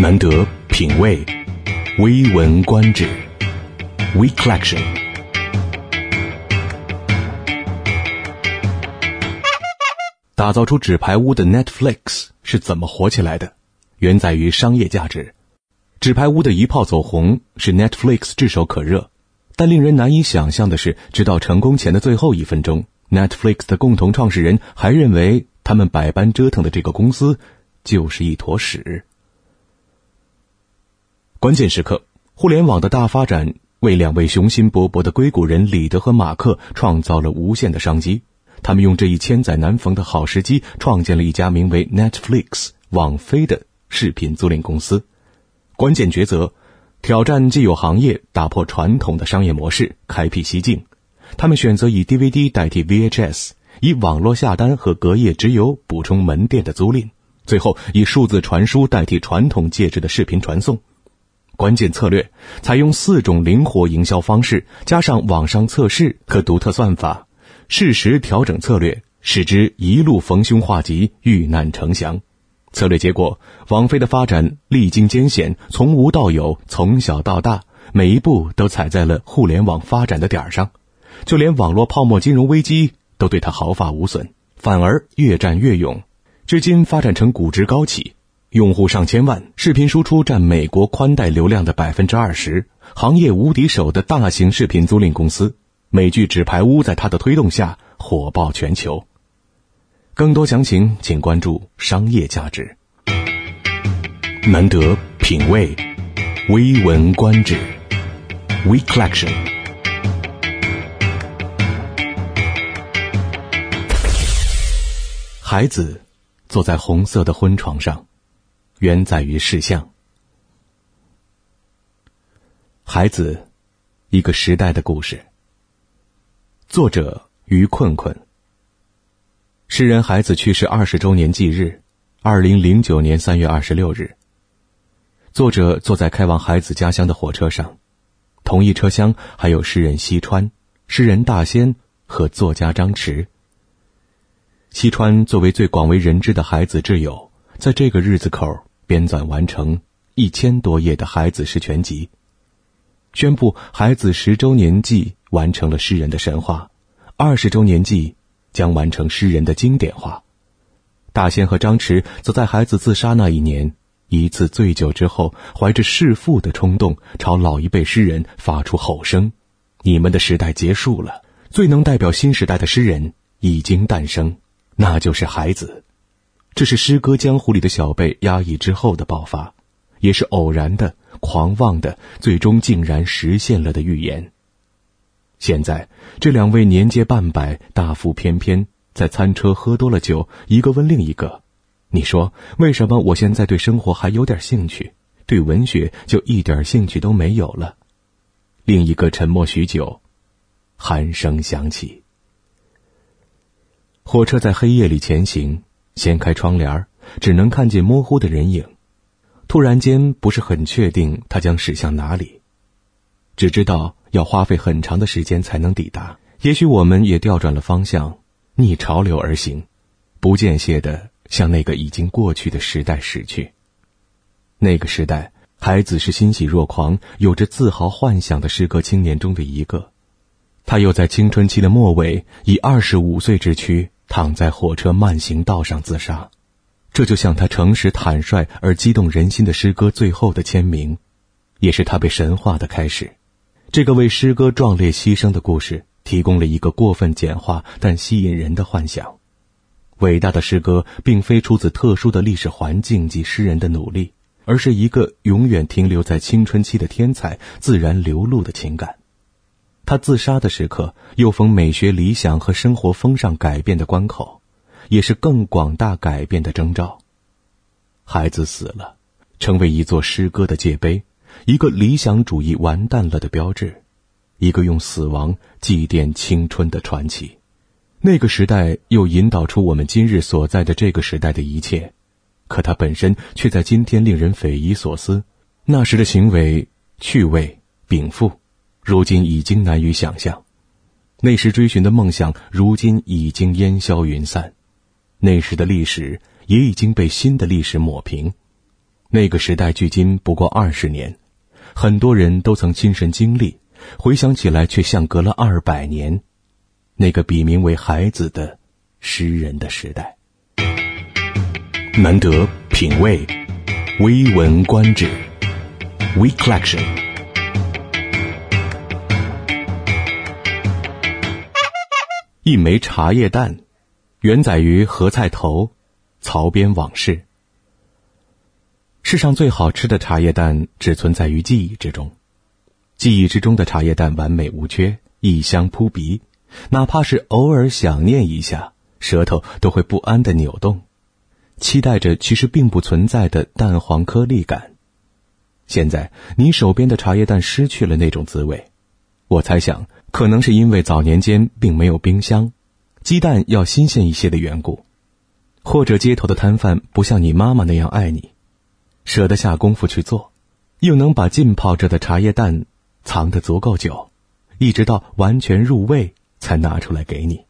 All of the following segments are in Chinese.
难得品味，微闻观止，We Collection。打造出纸牌屋的 Netflix 是怎么火起来的？原在于商业价值。纸牌屋的一炮走红是 Netflix 炙手可热，但令人难以想象的是，直到成功前的最后一分钟，Netflix 的共同创始人还认为他们百般折腾的这个公司就是一坨屎。关键时刻，互联网的大发展为两位雄心勃勃的硅谷人李德和马克创造了无限的商机。他们用这一千载难逢的好时机，创建了一家名为 Netflix 网飞的视频租赁公司。关键抉择，挑战既有行业，打破传统的商业模式，开辟蹊径。他们选择以 DVD 代替 VHS，以网络下单和隔夜直邮补充门店的租赁，最后以数字传输代替传统介质的视频传送。关键策略采用四种灵活营销方式，加上网上测试和独特算法，适时调整策略，使之一路逢凶化吉，遇难成祥。策略结果，网飞的发展历经艰险，从无到有，从小到大，每一步都踩在了互联网发展的点儿上，就连网络泡沫金融危机都对它毫发无损，反而越战越勇，至今发展成估值高企。用户上千万，视频输出占美国宽带流量的百分之二十，行业无敌手的大型视频租赁公司，美剧《纸牌屋》在它的推动下火爆全球。更多详情请关注商业价值。难得品味，微闻观止，We Collection。孩子坐在红色的婚床上。原在于事项。孩子，一个时代的故事。作者于困困。诗人孩子去世二十周年忌日，二零零九年三月二十六日。作者坐在开往孩子家乡的火车上，同一车厢还有诗人西川、诗人大仙和作家张弛。西川作为最广为人知的孩子挚友，在这个日子口。编纂完成一千多页的孩子诗全集，宣布孩子十周年祭完成了诗人的神话，二十周年祭将完成诗人的经典化。大仙和张弛则在孩子自杀那一年，一次醉酒之后，怀着弑父的冲动，朝老一辈诗人发出吼声：“你们的时代结束了，最能代表新时代的诗人已经诞生，那就是孩子。”这是诗歌江湖里的小辈压抑之后的爆发，也是偶然的、狂妄的，最终竟然实现了的预言。现在，这两位年届半百、大腹翩翩，在餐车喝多了酒，一个问另一个：“你说，为什么我现在对生活还有点兴趣，对文学就一点兴趣都没有了？”另一个沉默许久，鼾声响起。火车在黑夜里前行。掀开窗帘只能看见模糊的人影。突然间，不是很确定他将驶向哪里，只知道要花费很长的时间才能抵达。也许我们也调转了方向，逆潮流而行，不间歇的向那个已经过去的时代驶去。那个时代，孩子是欣喜若狂、有着自豪幻想的诗歌青年中的一个。他又在青春期的末尾，以二十五岁之躯。躺在火车慢行道上自杀，这就像他诚实坦率而激动人心的诗歌最后的签名，也是他被神化的开始。这个为诗歌壮烈牺牲的故事，提供了一个过分简化但吸引人的幻想。伟大的诗歌并非出自特殊的历史环境及诗人的努力，而是一个永远停留在青春期的天才自然流露的情感。他自杀的时刻，又逢美学理想和生活风尚改变的关口，也是更广大改变的征兆。孩子死了，成为一座诗歌的界碑，一个理想主义完蛋了的标志，一个用死亡祭奠青春的传奇。那个时代又引导出我们今日所在的这个时代的一切，可它本身却在今天令人匪夷所思。那时的行为、趣味、禀赋。如今已经难以想象，那时追寻的梦想，如今已经烟消云散；那时的历史也已经被新的历史抹平。那个时代距今不过二十年，很多人都曾亲身经历，回想起来却像隔了二百年。那个笔名为孩子的诗人的时代，难得品味，微闻观止，We Collection。一枚茶叶蛋，原载于何菜头，曹边往事。世上最好吃的茶叶蛋，只存在于记忆之中。记忆之中的茶叶蛋完美无缺，异香扑鼻。哪怕是偶尔想念一下，舌头都会不安的扭动，期待着其实并不存在的蛋黄颗粒感。现在你手边的茶叶蛋失去了那种滋味，我猜想可能是因为早年间并没有冰箱，鸡蛋要新鲜一些的缘故，或者街头的摊贩不像你妈妈那样爱你，舍得下功夫去做，又能把浸泡着的茶叶蛋藏得足够久，一直到完全入味。才拿出来给你。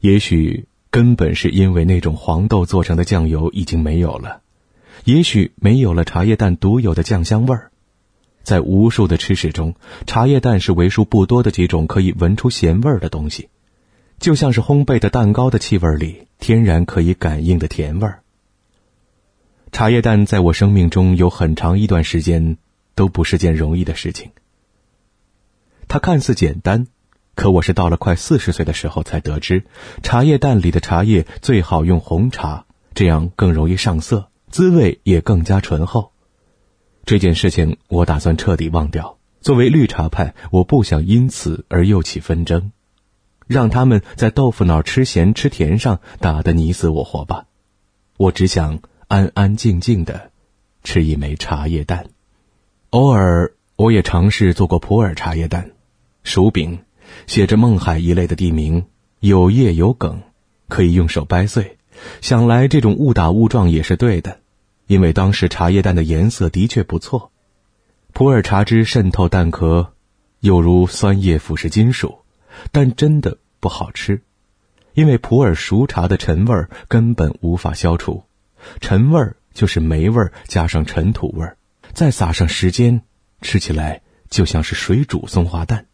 也许根本是因为那种黄豆做成的酱油已经没有了，也许没有了茶叶蛋独有的酱香味儿。在无数的吃食中，茶叶蛋是为数不多的几种可以闻出咸味儿的东西，就像是烘焙的蛋糕的气味里天然可以感应的甜味儿。茶叶蛋在我生命中有很长一段时间都不是件容易的事情。它看似简单。可我是到了快四十岁的时候才得知，茶叶蛋里的茶叶最好用红茶，这样更容易上色，滋味也更加醇厚。这件事情我打算彻底忘掉。作为绿茶派，我不想因此而又起纷争，让他们在豆腐脑吃咸吃甜上打得你死我活吧。我只想安安静静的吃一枚茶叶蛋。偶尔我也尝试做过普洱茶叶蛋，薯饼。写着孟海一类的地名，有叶有梗，可以用手掰碎。想来这种误打误撞也是对的，因为当时茶叶蛋的颜色的确不错。普洱茶汁渗透蛋壳，有如酸液腐蚀金属，但真的不好吃，因为普洱熟茶的陈味儿根本无法消除。陈味儿就是霉味儿加上尘土味儿，再撒上时间，吃起来就像是水煮松花蛋。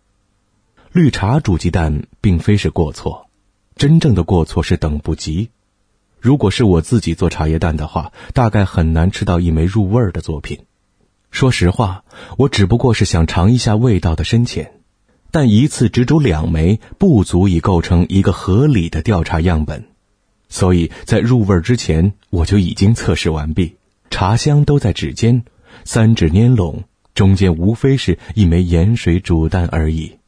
绿茶煮鸡蛋并非是过错，真正的过错是等不及。如果是我自己做茶叶蛋的话，大概很难吃到一枚入味儿的作品。说实话，我只不过是想尝一下味道的深浅，但一次只煮两枚不足以构成一个合理的调查样本，所以在入味儿之前我就已经测试完毕，茶香都在指尖，三指拈拢，中间无非是一枚盐水煮蛋而已。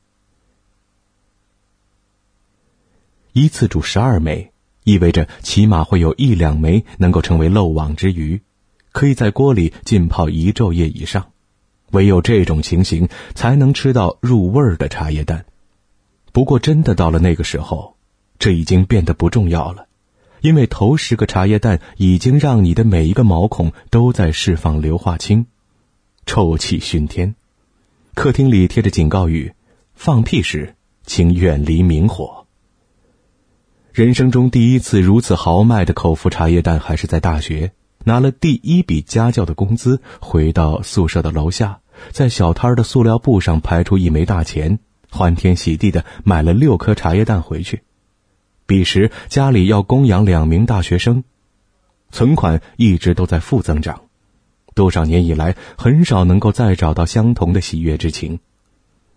一次煮十二枚，意味着起码会有一两枚能够成为漏网之鱼，可以在锅里浸泡一昼夜以上。唯有这种情形，才能吃到入味儿的茶叶蛋。不过，真的到了那个时候，这已经变得不重要了，因为头十个茶叶蛋已经让你的每一个毛孔都在释放硫化氢，臭气熏天。客厅里贴着警告语：“放屁时，请远离明火。”人生中第一次如此豪迈的口服茶叶蛋，还是在大学，拿了第一笔家教的工资，回到宿舍的楼下，在小摊的塑料布上排出一枚大钱，欢天喜地的买了六颗茶叶蛋回去。彼时家里要供养两名大学生，存款一直都在负增长，多少年以来很少能够再找到相同的喜悦之情。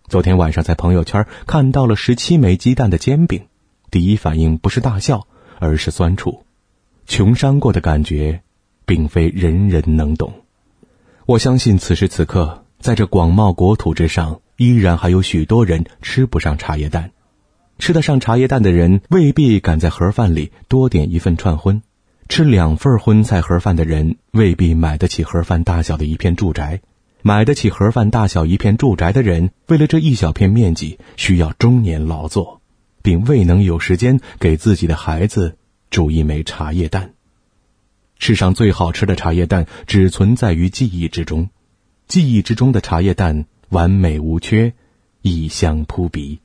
昨天晚上在朋友圈看到了十七枚鸡蛋的煎饼。第一反应不是大笑，而是酸楚。穷伤过的感觉，并非人人能懂。我相信此时此刻，在这广袤国土之上，依然还有许多人吃不上茶叶蛋。吃得上茶叶蛋的人，未必敢在盒饭里多点一份串荤；吃两份荤菜盒饭的人，未必买得起盒饭大小的一片住宅；买得起盒饭大小一片住宅的人，为了这一小片面积，需要终年劳作。并未能有时间给自己的孩子煮一枚茶叶蛋。世上最好吃的茶叶蛋只存在于记忆之中，记忆之中的茶叶蛋完美无缺，异香扑鼻。